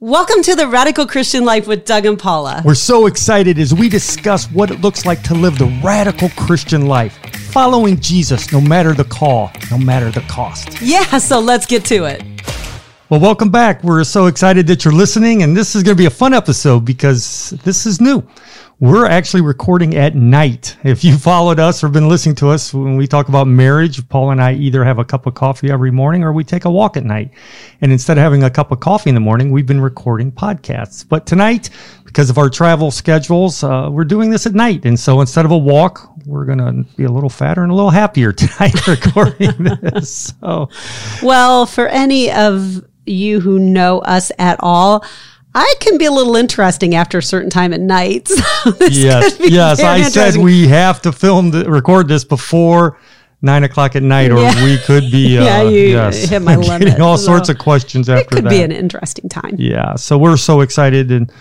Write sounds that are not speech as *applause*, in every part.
Welcome to the Radical Christian Life with Doug and Paula. We're so excited as we discuss what it looks like to live the radical Christian life, following Jesus no matter the call, no matter the cost. Yeah, so let's get to it. Well, welcome back. We're so excited that you're listening, and this is going to be a fun episode because this is new we're actually recording at night. If you followed us or been listening to us when we talk about marriage, Paul and I either have a cup of coffee every morning or we take a walk at night. And instead of having a cup of coffee in the morning, we've been recording podcasts. But tonight, because of our travel schedules, uh, we're doing this at night. And so instead of a walk, we're going to be a little fatter and a little happier *laughs* tonight recording *laughs* this. So, well, for any of you who know us at all, I can be a little interesting after a certain time at night. *laughs* So yes, yes. I said we have to film, the, record this before nine o'clock at night, or yeah. we could be. *laughs* Uh, yeah, you yes, hit my limit. Getting all so sorts of questions after that. It could that. be an interesting time. Yeah, so we're so excited, and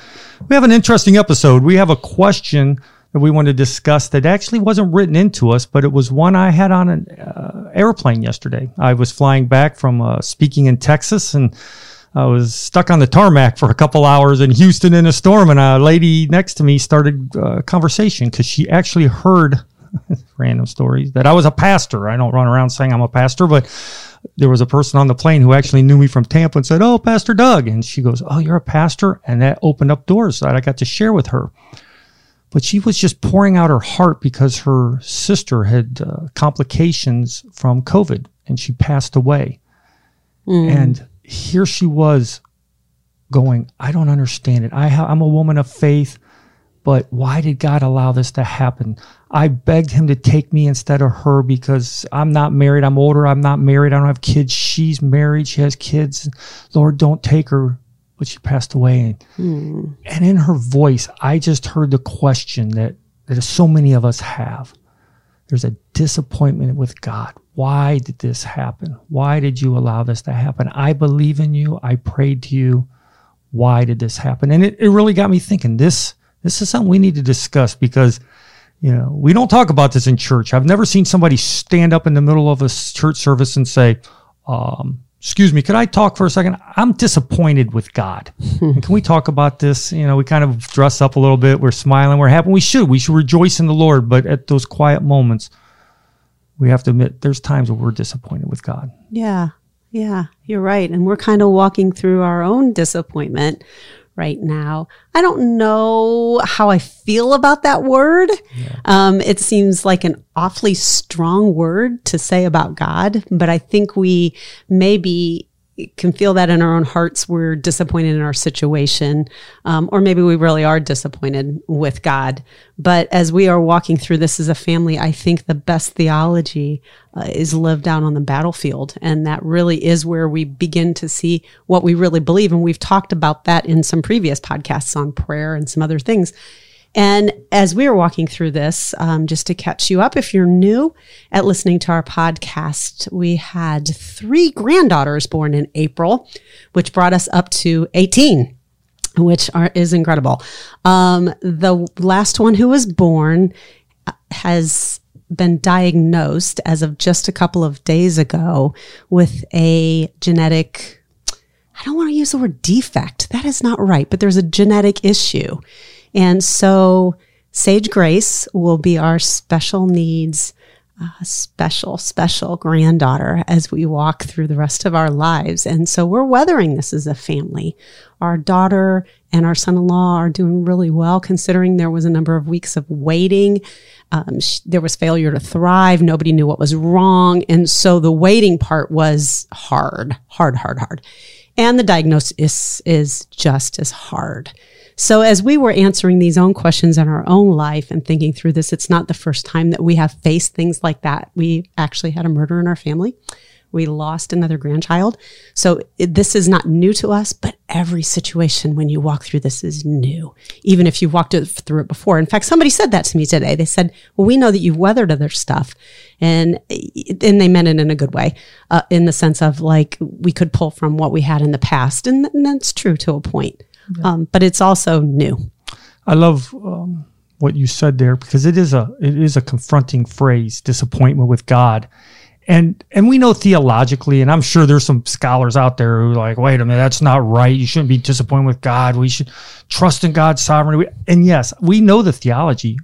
we have an interesting episode. We have a question that we want to discuss that actually wasn't written into us, but it was one I had on an uh, airplane yesterday. I was flying back from uh, speaking in Texas and I was stuck on the tarmac for a couple hours in Houston in a storm, and a lady next to me started a uh, conversation because she actually heard *laughs* random stories that I was a pastor. I don't run around saying I'm a pastor, but there was a person on the plane who actually knew me from Tampa and said, "Oh, Pastor Doug," and she goes, "Oh, you're a pastor," and that opened up doors that I got to share with her. But she was just pouring out her heart because her sister had uh, complications from COVID and she passed away. Mm. And here she was going, I don't understand it. I ha- I'm a woman of faith, but why did God allow this to happen? I begged him to take me instead of her because I'm not married. I'm older. I'm not married. I don't have kids. She's married. She has kids. Lord, don't take her. But she passed away. Hmm. And in her voice, I just heard the question that, that so many of us have. There's a disappointment with God. Why did this happen? Why did you allow this to happen? I believe in you. I prayed to you. Why did this happen? And it, it really got me thinking this, this is something we need to discuss because, you know, we don't talk about this in church. I've never seen somebody stand up in the middle of a church service and say, um, excuse me, could I talk for a second? I'm disappointed with God. *laughs* Can we talk about this? You know, we kind of dress up a little bit. We're smiling. We're happy. We should. We should rejoice in the Lord. But at those quiet moments, we have to admit there's times where we're disappointed with God. Yeah. Yeah. You're right. And we're kind of walking through our own disappointment right now. I don't know how I feel about that word. Yeah. Um, it seems like an awfully strong word to say about God, but I think we maybe can feel that in our own hearts. We're disappointed in our situation, um, or maybe we really are disappointed with God. But as we are walking through this as a family, I think the best theology uh, is lived out on the battlefield. And that really is where we begin to see what we really believe. And we've talked about that in some previous podcasts on prayer and some other things. And as we were walking through this, um, just to catch you up, if you're new at listening to our podcast, we had three granddaughters born in April, which brought us up to 18 which are, is incredible. Um, the last one who was born uh, has been diagnosed as of just a couple of days ago with a genetic, I don't want to use the word defect. That is not right, but there's a genetic issue. And so Sage Grace will be our special needs, uh, special, special granddaughter as we walk through the rest of our lives. And so we're weathering this as a family. Our daughter and our son in law are doing really well, considering there was a number of weeks of waiting. Um, sh- there was failure to thrive. Nobody knew what was wrong. And so the waiting part was hard, hard, hard, hard. And the diagnosis is just as hard. So as we were answering these own questions in our own life and thinking through this, it's not the first time that we have faced things like that. We actually had a murder in our family. We lost another grandchild. So it, this is not new to us, but every situation when you walk through this is new, even if you've walked through it before. In fact, somebody said that to me today. They said, well, we know that you've weathered other stuff. And, and they meant it in a good way, uh, in the sense of like we could pull from what we had in the past. And, and that's true to a point yeah. um, but it's also new. I love um, what you said there because it is a it is a confronting phrase, disappointment with God, and and we know theologically, and I'm sure there's some scholars out there who are like, wait a minute, that's not right. You shouldn't be disappointed with God. We should trust in God's sovereignty. And yes, we know the theology,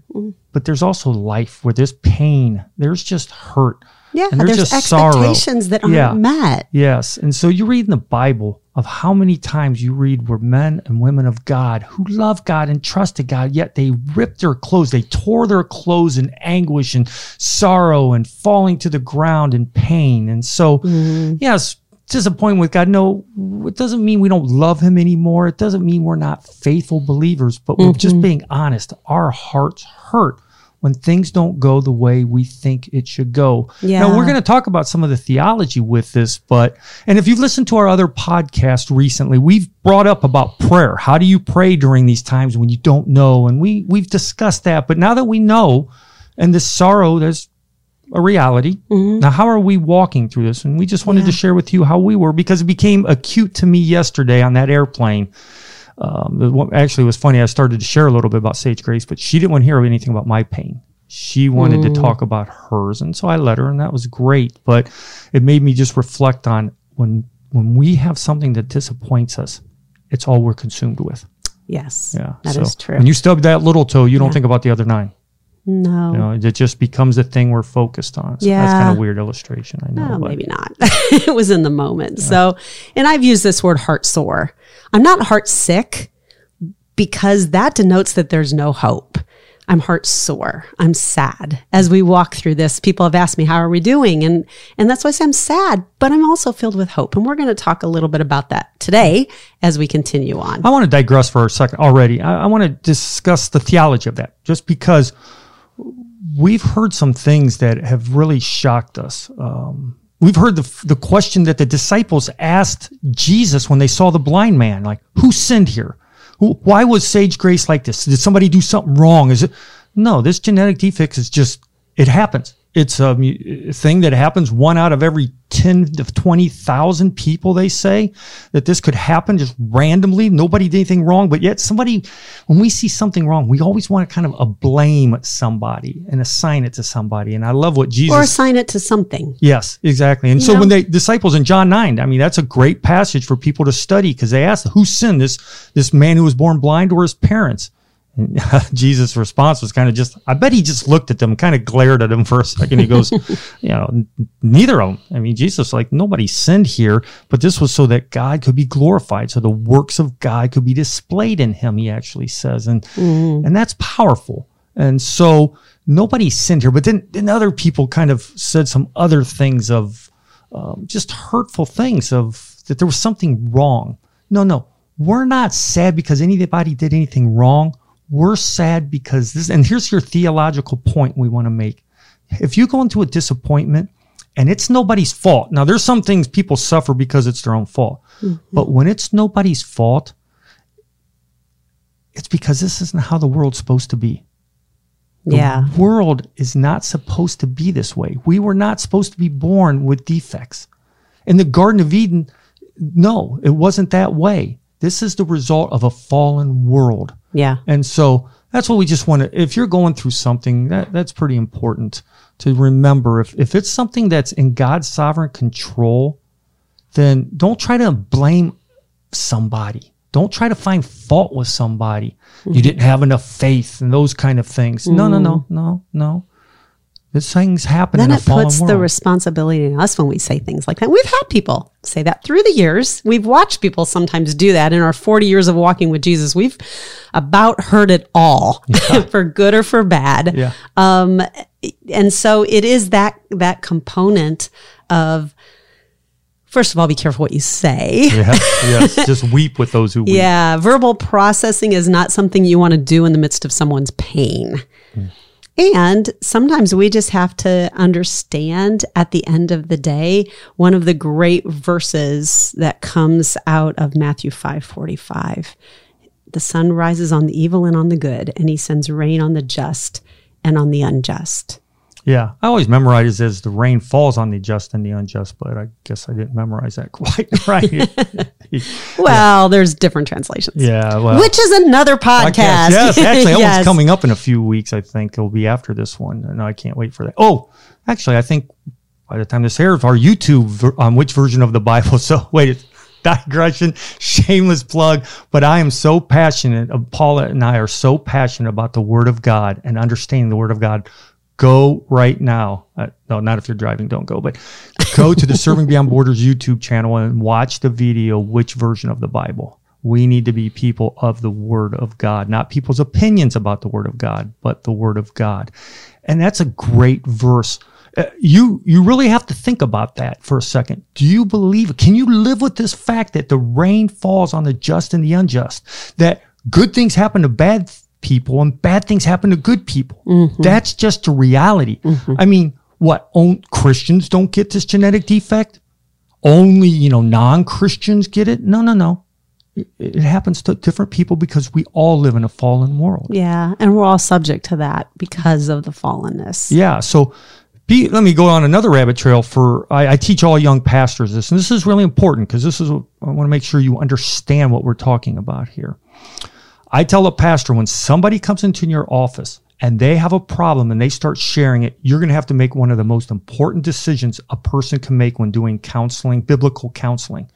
but there's also life where there's pain, there's just hurt. Yeah, and there's, expectations that aren't Yeah. met. Yes. And so you read in the Bible of how many times you read where men and women of God who love God and trusted God, yet they ripped their clothes, they tore their clothes in anguish and sorrow and falling to the ground in pain. And so, mm-hmm. yes, disappointed with God. No, it doesn't mean we don't love Him anymore. It doesn't mean we're not faithful believers, but we're just mm-hmm. being honest. Our hearts hurt. When things don't go the way we think it should go. Now, Yeah. we're going to talk about some of the theology with this, but, and if you've listened to our other podcast recently, we've brought up about prayer. How do you pray during these times when you don't know? And we, we've discussed that. But now that we know, and this sorrow, there's a reality. Mm-hmm. Now, how are we walking through this? And we just wanted to share with you how we were because it became acute to me yesterday on that airplane. Um, actually, was funny. I started to share a little bit about Sage Grace, but she didn't want to hear anything about my pain. She wanted to talk about hers, and so I let her, and that was great. But it made me just reflect on when when we have something that disappoints us, it's all we're consumed with. Yes, Yeah, that is so true. When you stub that little toe, you don't think about the other nine. No, You know, it just becomes the thing we're focused on. So that's kind of weird illustration. I know. But maybe not. *laughs* it was in the moment. So, and I've used this word heart sore. I'm not heart sick because that denotes that there's no hope. I'm heart sore. I'm sad. As we walk through this, people have asked me, how are we doing? And, and that's why I say I'm sad, but I'm also filled with hope. And we're going to talk a little bit about that today as we continue on. I want to digress for a second already. I, I want to discuss the theology of that just because we've heard some things that have really shocked us. Um, we've heard the, the question that the disciples asked Jesus when they saw the blind man, like, who sinned here? Who, why was Sage Grace like this? Did somebody do something wrong? Is it? No, this genetic defect is just, it happens. It's a thing that happens one out of every 10 to 20,000 people, they say, that this could happen just randomly. Nobody did anything wrong, but yet somebody, when we see something wrong, we always want to kind of uh, blame somebody and assign it to somebody. And I love what Jesus Or assign it to something. Yes, exactly. And so know? when they disciples in John 9, I mean, that's a great passage for people to study because they asked, who sinned this, this man who was born blind or his parents? And *laughs* Jesus' response was kind of just, I bet he just looked at them, kind of glared at them for a second. He goes, *laughs* you know, neither of them. I mean, Jesus, like nobody sinned here, but this was so that God could be glorified. So the works of God could be displayed in him, he actually says. And, and that's powerful. And so nobody sinned here, but then, then other people kind of said some other things of, um, just hurtful things of that there was something wrong. No, no, we're not sad because anybody did anything wrong. We're sad because this, and here's your theological point we want to make. If you go into a disappointment and it's nobody's fault, now there's some things people suffer because it's their own fault, mm-hmm. but when it's nobody's fault, it's because this isn't how the world's supposed to be. The Yeah. world is not supposed to be this way. We were not supposed to be born with defects. In the Garden of Eden, no, it wasn't that way. This is the result of a fallen world. Yeah. And so that's what we just want to, if you're going through something, that, that's pretty important to remember. If, if it's something that's in God's sovereign control, then don't try to blame somebody. Don't try to find fault with somebody. You mm-hmm. didn't have enough faith and those kind of things. No, no, no, mm-hmm. no, no. These things happen then in it puts world. the responsibility on us when we say things like that. We've had people say that through the years. We've watched people sometimes do that in our 40 years of walking with Jesus. We've about heard it all *laughs* for good or for bad. Yeah. Um, and so it is that, that component of, first of all, be careful what you say. yes, yes. *laughs* Just weep with those who weep. Yeah, verbal processing is not something you want to do in the midst of someone's pain. And sometimes we just have to understand at the end of the day, one of the great verses that comes out of Matthew 5:45. The sun rises on the evil and on the good, and he sends rain on the just and on the unjust. Yeah, I always memorize it as the rain falls on the just and the unjust, but I guess I didn't memorize that *laughs* quite right. *laughs* Well, there's different translations. yeah, well, Which is another podcast. Yes, actually, *laughs* that Yes. one's coming up in a few weeks. I think it'll be after this one, and I can't wait for that. Oh, actually, I think by the time this airs, our YouTube ver- on which version of the Bible. So wait, it's digression, shameless plug. But I am so passionate. uh, Paula and I are so passionate about the Word of God and understanding the Word of God. Go right now. Uh, no, not if you're driving. Don't go. But go to the Serving Beyond Borders YouTube channel and watch the video. Which version of the Bible? We need to be people of the Word of God, not people's opinions about the Word of God, but the Word of God. And that's a great verse. Uh, you you really have to think about that for a second. Do you believe it? Can you live with this fact that the rain falls on the just and the unjust? That good things happen to bad people and bad things happen to good people. Mm-hmm. That's just a reality. Mm-hmm. I mean, what? On, Christians don't get this genetic defect. Only you know non-Christians get it. No, no, no. It, it happens to different people because we all live in a fallen world. Yeah. And we're all subject to that because of the fallenness. Yeah. So be, let me go on another rabbit trail for, I, I teach all young pastors this, and this is really important because this is, what- I want to make sure you understand what we're talking about here. I tell a pastor when somebody comes into your office and they have a problem and they start sharing it, you're going to have to make one of the most important decisions a person can make when doing counseling, biblical counseling.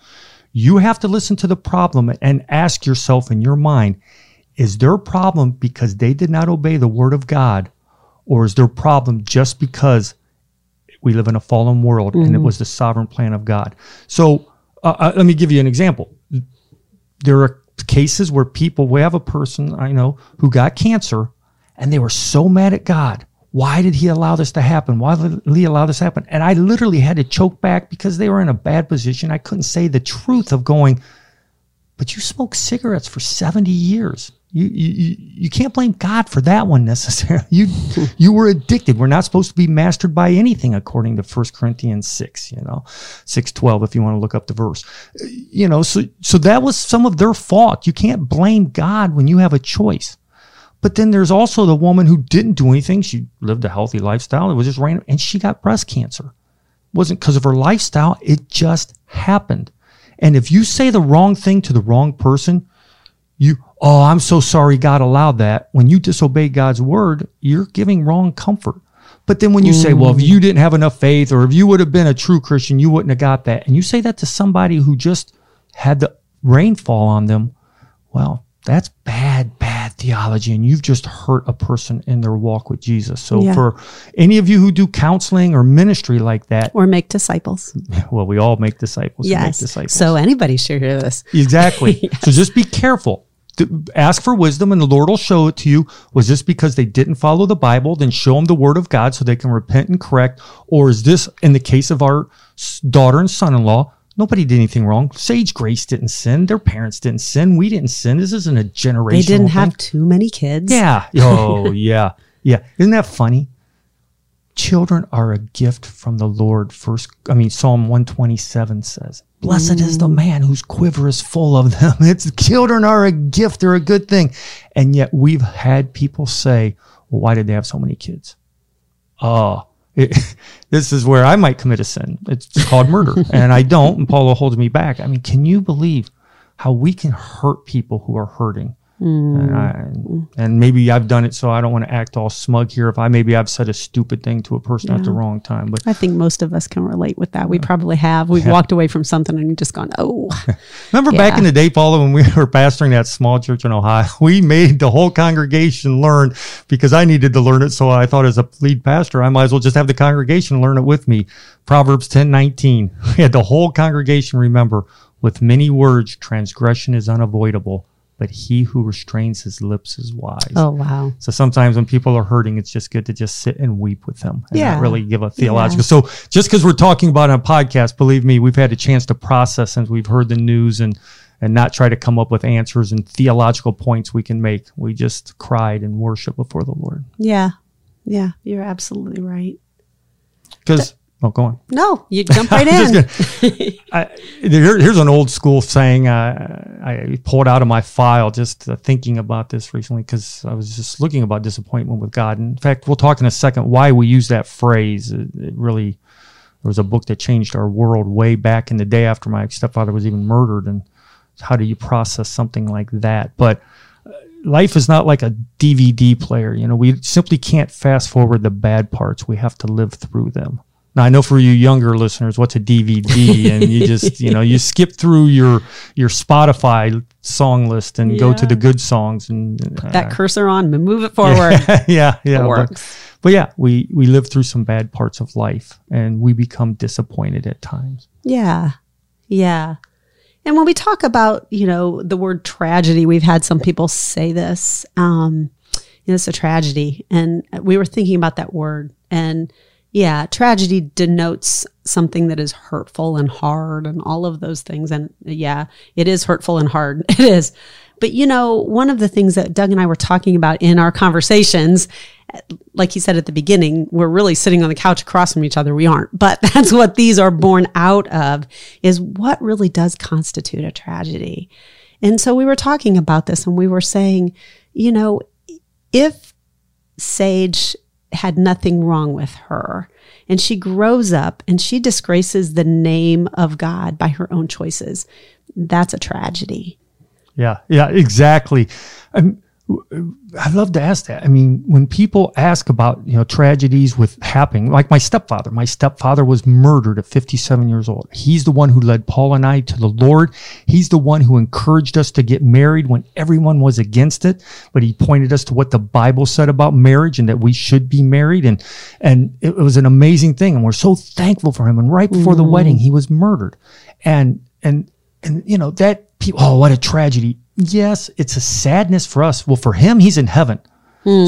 You have to listen to the problem and ask yourself in your mind, is their problem because they did not obey the word of God? Or is their problem just because we live in a fallen world and it was the sovereign plan of God? So uh, uh, let me give you an example. There are cases where people, we have a person I know who got cancer and they were so mad at God. Why did he allow this to happen? Why did he allow this to happen? And I literally had to choke back because they were in a bad position. I couldn't say the truth of going, but you smoked cigarettes for 70 years. You, you, you- can't blame God for that one necessarily. *laughs* You, you were addicted. We're not supposed to be mastered by anything according to 1 Corinthians 6, you know, 612, if you want to look up the verse. You know, so, so that was some of their fault. You can't blame God when you have a choice. But then there's also the woman who didn't do anything. She lived a healthy lifestyle. It was just random and she got breast cancer. It wasn't because of her lifestyle. It just happened. And if you say the wrong thing to the wrong person, you, oh, I'm so sorry God allowed that. When you disobey God's word, you're giving wrong comfort. But then when you say, well, if you didn't have enough faith or if you would have been a true Christian, you wouldn't have got that. And you say that to somebody who just had the rain fall on them, well, that's bad, bad theology. And you've just hurt a person in their walk with Jesus. So Yeah. for any of you who do counseling or ministry like that, Or make disciples. *laughs* well, we all make disciples. who Make Yes. disciples. So anybody should hear this. Exactly. *laughs* So just be careful. Ask for wisdom and the Lord will show it to you. Was this because they didn't follow the Bible? Then show them the word of God so they can repent and correct. Or is this, in the case of our daughter and son in law, nobody did anything wrong? Sage Grace didn't sin. Their parents didn't sin. We didn't sin. This isn't a generation. They didn't thing. have too many kids. Yeah. Oh, *laughs* yeah. Yeah. Isn't that funny? Children are a gift from the Lord. First, I mean, Psalm 127 says, Blessed is the man whose quiver is full of them. *laughs* It's children are a gift. They're a good thing. And yet we've had people say, well, why did they have so many kids? Oh, it, *laughs* this is where I might commit a sin. It's called murder. *laughs* and I don't. And Paula holds me back. I mean, can you believe how we can hurt people who are hurting? Mm. And, I, and maybe I've done it, so I don't want to act all smug here. If I maybe I've said a stupid thing to a person at the wrong time, but I think most of us can relate with that. We probably have. We've walked away from something and just gone, oh, *laughs* remember back in the day, Paula, when we *laughs* were pastoring that small church in Ohio, *laughs* we made the whole congregation learn because I needed to learn it. So I thought, as a lead pastor, I might as well just have the congregation learn it with me. Proverbs ten nineteen. We had the whole congregation remember, with many words, transgression is unavoidable, but he who restrains his lips is wise. oh, wow. So sometimes when people are hurting, it's just good to just sit and weep with them and Yeah. not really give a theological. So just because we're talking about on a podcast, believe me, we've had a chance to process since we've heard the news and and not try to come up with answers and theological points we can make. We just cried and worship before the Lord. Yeah. Yeah. You're absolutely right. Because oh, go on. No, you jump right *laughs* in. gonna- I, here- here's an old school saying uh, I pulled out of my file just uh, thinking about this recently because I was just looking about disappointment with God. In fact, we'll talk in a second why we use that phrase. It, it really, there was a book that changed our world way back in the day after my stepfather was even murdered. And how do you process something like that? But uh, life is not like a DVD player. You know, we simply can't fast forward the bad parts. We have to live through them. Now I know for you younger listeners, what's a DVD? and you *laughs* just, you know, you skip through your your Spotify song list and go to the good songs and uh, that cursor on, and move it forward. *laughs* yeah, yeah. It but- works. But, yeah, we we live through some bad parts of life and we become disappointed at times. Yeah. Yeah. And when we talk about, you know, the word tragedy, we've had some people say this. Um, you know, it's a tragedy. And we were thinking about that word. And yeah, tragedy denotes something that is hurtful and hard and all of those things. And yeah, it is hurtful and hard. *laughs* It is. But you know, one of the things that Doug and I were talking about in our conversations, like he said at the beginning, we're really sitting on the couch across from each other. We aren't, but *laughs* that's what these are born out of is what really does constitute a tragedy. And so we were talking about this and we were saying, you know, if Sage had nothing wrong with her and she grows up and she disgraces the name of God by her own choices, that's a tragedy. Yeah, yeah, exactly. I'd love to ask that. I mean, when people ask about you know tragedies with happening, like my stepfather, my stepfather was murdered at 57 years old. He's the one who led Paul and I to the Lord. He's the one who encouraged us to get married when everyone was against it. But he pointed us to what the Bible said about marriage and that we should be married. And and it was an amazing thing. And we're so thankful for him. And right before the mm-hmm. wedding, he was murdered. And and and you know that people. Oh, what a tragedy! Yes, it's a sadness for us. Well, for him, he's in heaven.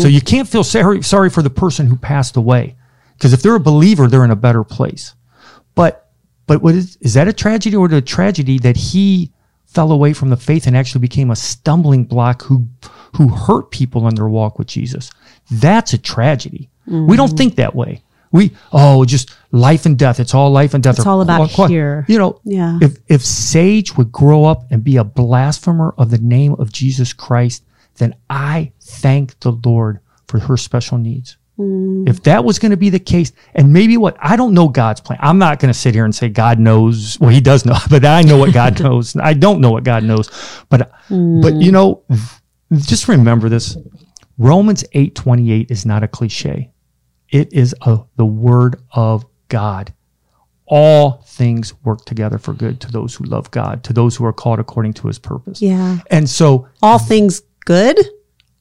So you can't feel sorry, sorry for the person who passed away. Because if they're a believer, they're in a better place. But but what is is that a tragedy or a tragedy that he fell away from the faith and actually became a stumbling block who who hurt people in their walk with Jesus? That's a tragedy. We don't mm. think that way. We oh just life and death. It's all life and death. It's all about qu- here. You know, Yeah. if if Sage would grow up and be a blasphemer of the name of Jesus Christ, then I thank the Lord for her special needs. Mm. If that was going to be the case, and maybe what I don't know God's plan. I'm not going to sit here and say God knows. Well, He does know, *laughs* but I know what God *laughs* knows. I don't know what God knows, but but mm. you know, just remember this: Romans eight twenty eight is not a cliche. It is a, the word of God all things work together for good to those who love God, to those who are called according to his purpose. Yeah. And so, All things good,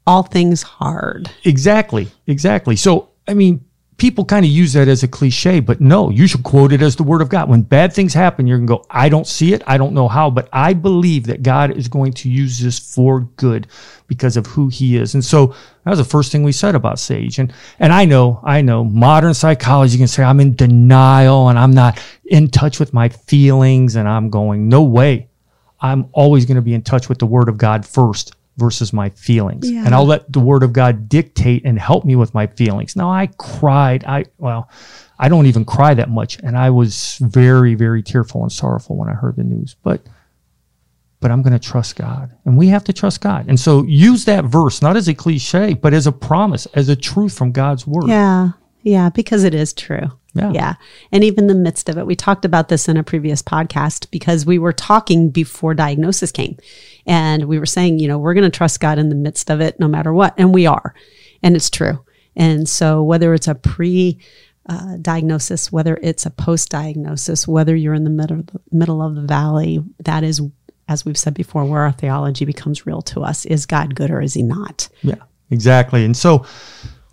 all things hard. exactly, exactly. So, I mean, people kind of use that as a cliche, but no, you should quote it as the word of God. When bad things happen, you're going to go, I don't see it. I don't know how, but I believe that God is going to use this for good because of who he is. And so that was the first thing we said about Sage. And, and I know, I know modern psychology can say I'm in denial and I'm not in touch with my feelings. And I'm going, no way. I'm always going to be in touch with the word of God first versus my feelings. Yeah. And I'll let the word of God dictate and help me with my feelings. Now I cried. I, well, I don't even cry that much. And I was very, very tearful and sorrowful when I heard the news, but, but I'm going to trust God and we have to trust God. And so use that verse, not as a cliche, but as a promise, as a truth from God's word. Yeah. Yeah. Because it is true. Yeah. Yeah. And even the midst of it, we talked about this in a previous podcast because we were talking before diagnosis came. And we were saying, you know, we're going to trust God in the midst of it no matter what. And we are. And it's true. And so whether it's a pre uh, diagnosis, whether it's a post diagnosis, whether you're in the middle, middle of the valley, that is, as we've said before, where our theology becomes real to us. Is God good or is he not? Yeah, exactly. And so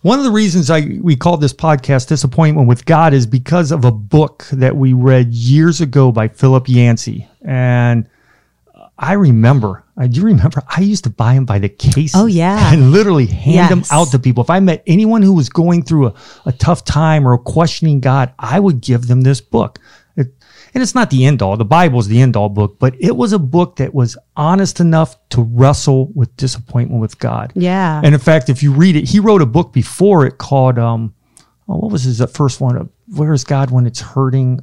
one of the reasons I we called this podcast Disappointment with God is because of a book that we read years ago by Philip Yancey. And I remember, I do remember I used to buy them by the case. Oh, yeah. And literally hand them out to people. If I met anyone who was going through a, a tough time or questioning God, I would give them this book. It, and it's not the end all. The Bible is the end all book, but it was a book that was honest enough to wrestle with disappointment with God. Yeah. And in fact, if you read it, he wrote a book before it called, um, oh, what was his uh, first one? Uh, Where is God when it's hurting?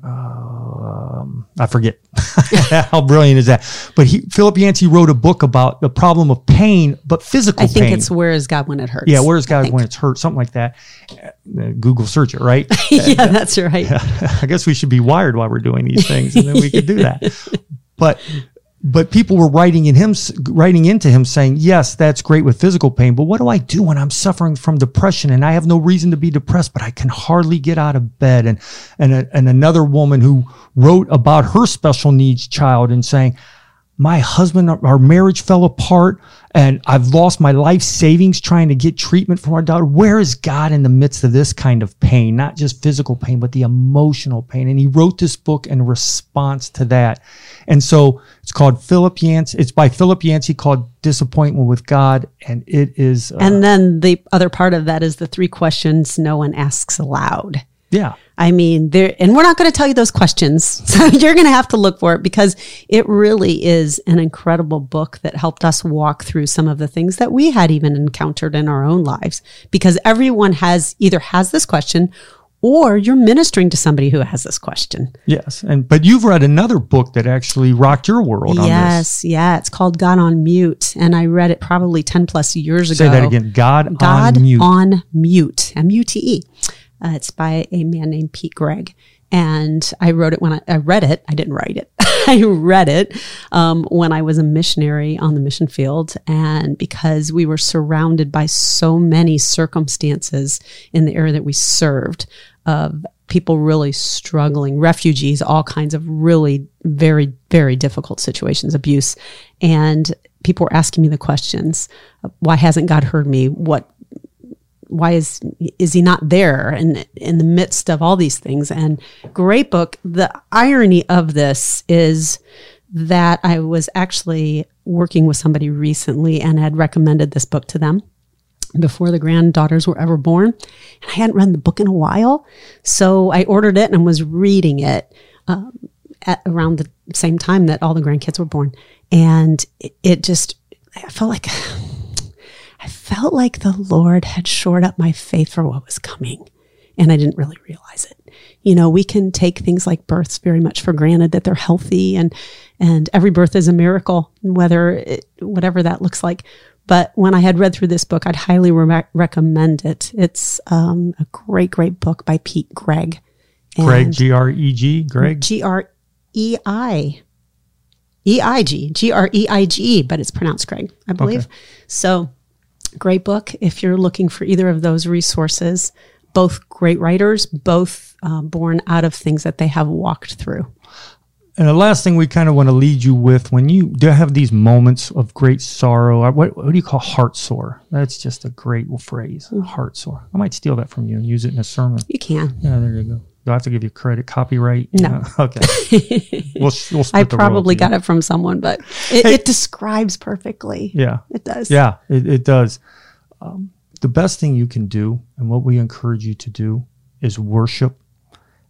Um, I forget. *laughs* How brilliant is that? But he, Philip Yancey wrote a book about the problem of pain, but physical I think pain. it's where is God when it hurts. yeah, where's God when it's hurt? Something like that. Uh, Google search it, right? *laughs* yeah, that's right. *laughs* I guess we should be wired while we're doing these things, and then we could do that. But but people were writing in him, writing into him saying, yes, that's great with physical pain, but what do I do when I'm suffering from depression and I have no reason to be depressed, but I can hardly get out of bed? And, and, a, and another woman who wrote about her special needs child and saying, my husband, our marriage fell apart and I've lost my life savings trying to get treatment for my daughter. Where is God in the midst of this kind of pain? Not just physical pain, but the emotional pain. And he wrote this book in response to that. And so it's called Philip Yancey. It's by Philip Yancey called Disappointment with God. And it is. Uh, and then the other part of that is the three questions no one asks aloud. Yeah. I mean, there, and we're not going to tell you those questions. *laughs* So you're going to have to look for it because it really is an incredible book that helped us walk through some of the things that we had even encountered in our own lives because everyone has either has this question or you're ministering to somebody who has this question. Yes. And, but you've read another book that actually rocked your world yes, Yeah. It's called God on Mute. And I read it probably 10 plus years ago. Say that again. God, God on Mute. on Mute. M U T E. Uh, it's by a man named Pete Greig. And I wrote it when I, I read it. I didn't write it. *laughs* I read it um, when I was a missionary on the mission field. And because we were surrounded by so many circumstances in the area that we served of people really struggling, refugees, all kinds of really very, very difficult situations, abuse. And people were asking me the questions why hasn't God heard me? What why is is he not there in in the midst of all these things? And great book. The irony of this is that i was actually working with somebody recently and had recommended this book to them before the granddaughters were ever born. And i hadn't read the book in a while so i ordered it and was reading it um, at around the same time that all the grandkids were born. And it, it just i felt like I felt like the Lord had shored up my faith for what was coming. And I didn't really realize it. You know, we can take things like births very much for granted that they're healthy and, and every birth is a miracle, whether it, whatever that looks like. But when I had read through this book, I'd highly re- recommend it. It's um, a great, great book by Pete Greig. Greg, G R E G, Greg? G R E I. E I G, G R E I G but it's pronounced Greg, I believe. Okay. So Great book if you're looking for either of those resources. Both great writers, both uh, born out of things that they have walked through. And the last thing we kind of want to lead you with when you do have these moments of great sorrow, what, what do you call heart sore? That's just a great phrase, mm-hmm. heart sore. I might steal that from you and use it in a sermon. You can. Yeah, there you go. Do I have to give you credit, copyright? No. *laughs* Okay. *laughs* we'll, we'll I probably got it from someone, but it, hey, it, describes perfectly. Yeah. It does. Yeah, it, it does. Um, the best thing you can do, and what we encourage you to do, is worship.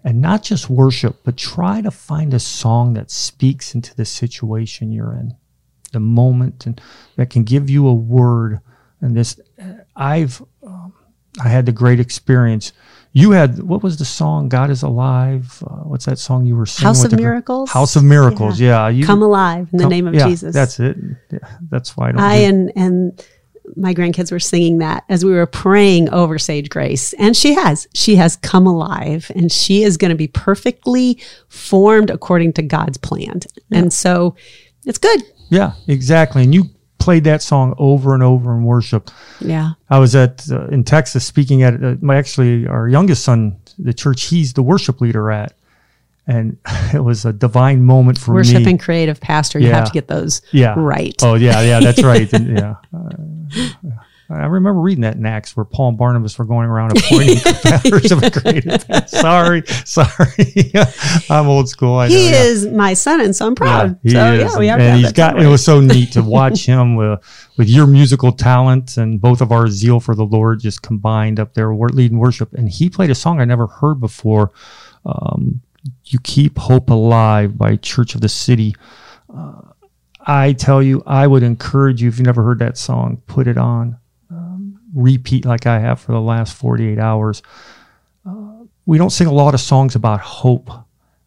And not just worship, but try to find a song that speaks into the situation you're in, the moment, and that can give you a word. And this, I've, um, I had the great experience you had what was the song god is alive? Uh, what's that song you were singing house of miracles? House of miracles yeah, yeah. You, come alive in the name of yeah, jesus. that's it. Yeah, that's why i, I and and my grandkids were singing that as we were praying over sage grace. And she has. She has come alive and she is going to be perfectly formed according to god's plan. And so it's good. Yeah exactly. And you played that song over and over in worship. Yeah. I was at uh, in Texas speaking at uh, my actually our youngest son, the church he's the worship leader at. And *laughs* it was a divine moment for worship me. Worship and creative pastor, you yeah. have to get those yeah. right. Oh yeah, yeah, that's right. *laughs* and, yeah. Uh, I remember reading that in Acts where Paul and Barnabas were going around appointing *laughs* competitors of a great *laughs* Sorry, sorry. *laughs* I'm old school. I he know, is yeah. my son, and so I'm proud. Yeah, he so, is. Yeah, we have and he's got. It was so neat to watch him with, with your musical talent and both of our zeal for the Lord just combined up there, leading worship. And he played a song I never heard before. Um, you keep hope alive by Church of the City. Uh, I tell you, I would encourage you if you've never heard that song, put it on repeat like I have for the last 48 hours. Uh, we don't sing a lot of songs about hope,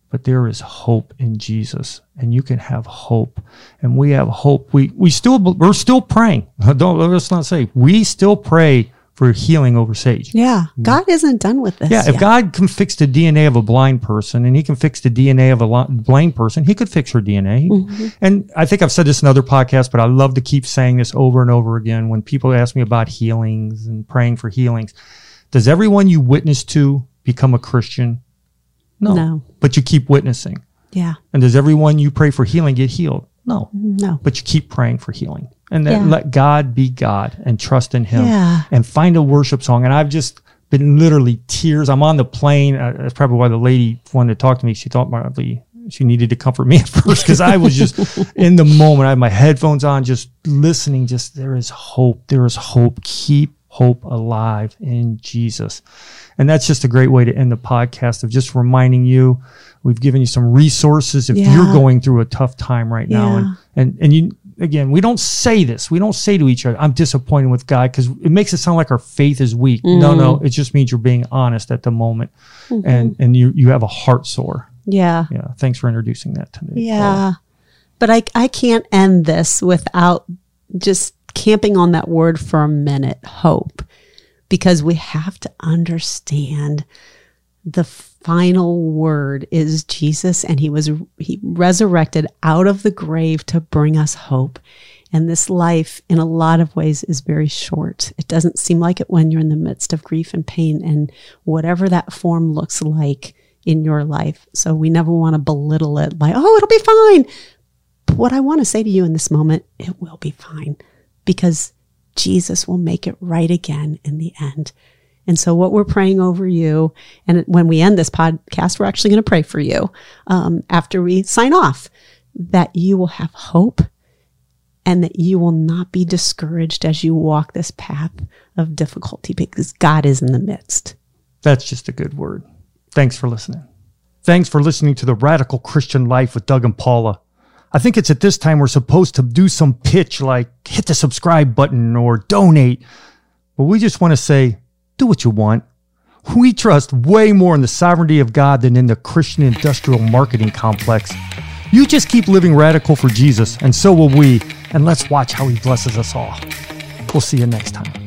but there is hope in Jesus, and you can have hope. And we have hope. We we still we're still praying. *laughs* Don't let's not say we still pray for healing over Sage. Yeah. God isn't done with this. Yeah, if yet. God can fix the DNA of a blind person and he can fix the DNA of a blind person, he could fix her DNA. Mm-hmm. And I think I've said this in other podcasts, but I love to keep saying this over and over again when people ask me about healings and praying for healings. Does everyone you witness to become a Christian? No. No. But you keep witnessing. Yeah. And does everyone you pray for healing get healed? No. No. But you keep praying for healing. And then Yeah. let God be God and trust in Him Yeah. and find a worship song. And I've just been literally tears. I'm on the plane. Uh, that's probably why the lady wanted to talk to me. She thought probably she needed to comfort me *laughs* at first because I was just in the moment. I had my headphones on, just listening. Just there is hope. There is hope. Keep hope alive in Jesus. And that's just a great way to end the podcast of just reminding you. We've given you some resources if Yeah. you're going through a tough time right now. And and and you again, we don't say this. We don't say to each other, "I'm disappointed with God," because it makes it sound like our faith is weak. No, no, Mm. it just means you're being honest at the moment, and and you you have a heart sore. Yeah. Yeah. Thanks for introducing that to me. Yeah. But I, I can't end this without just camping on that word for a minute hope, because we have to understand the final word is Jesus, and he was he resurrected out of the grave to bring us hope. And this life, in a lot of ways, is very short. It doesn't seem like it when you're in the midst of grief and pain, and whatever that form looks like in your life. So we never want to belittle it like, oh, it'll be fine. But what I want to say to you in this moment, it will be fine because Jesus will make it right again in the end. And so, what we're praying over you, and when we end this podcast, we're actually going to pray for you um, after we sign off that you will have hope and that you will not be discouraged as you walk this path of difficulty because God is in the midst. That's just a good word. Thanks for listening. Thanks for listening to the Radical Christian Life with Doug and Paula. I think it's at this time we're supposed to do some pitch like hit the subscribe button or donate. But we just want to say, do what you want. We trust way more in the sovereignty of God than in the Christian industrial marketing complex. You just keep living radical for Jesus, and so will we. And let's watch how he blesses us all. We'll see you next time.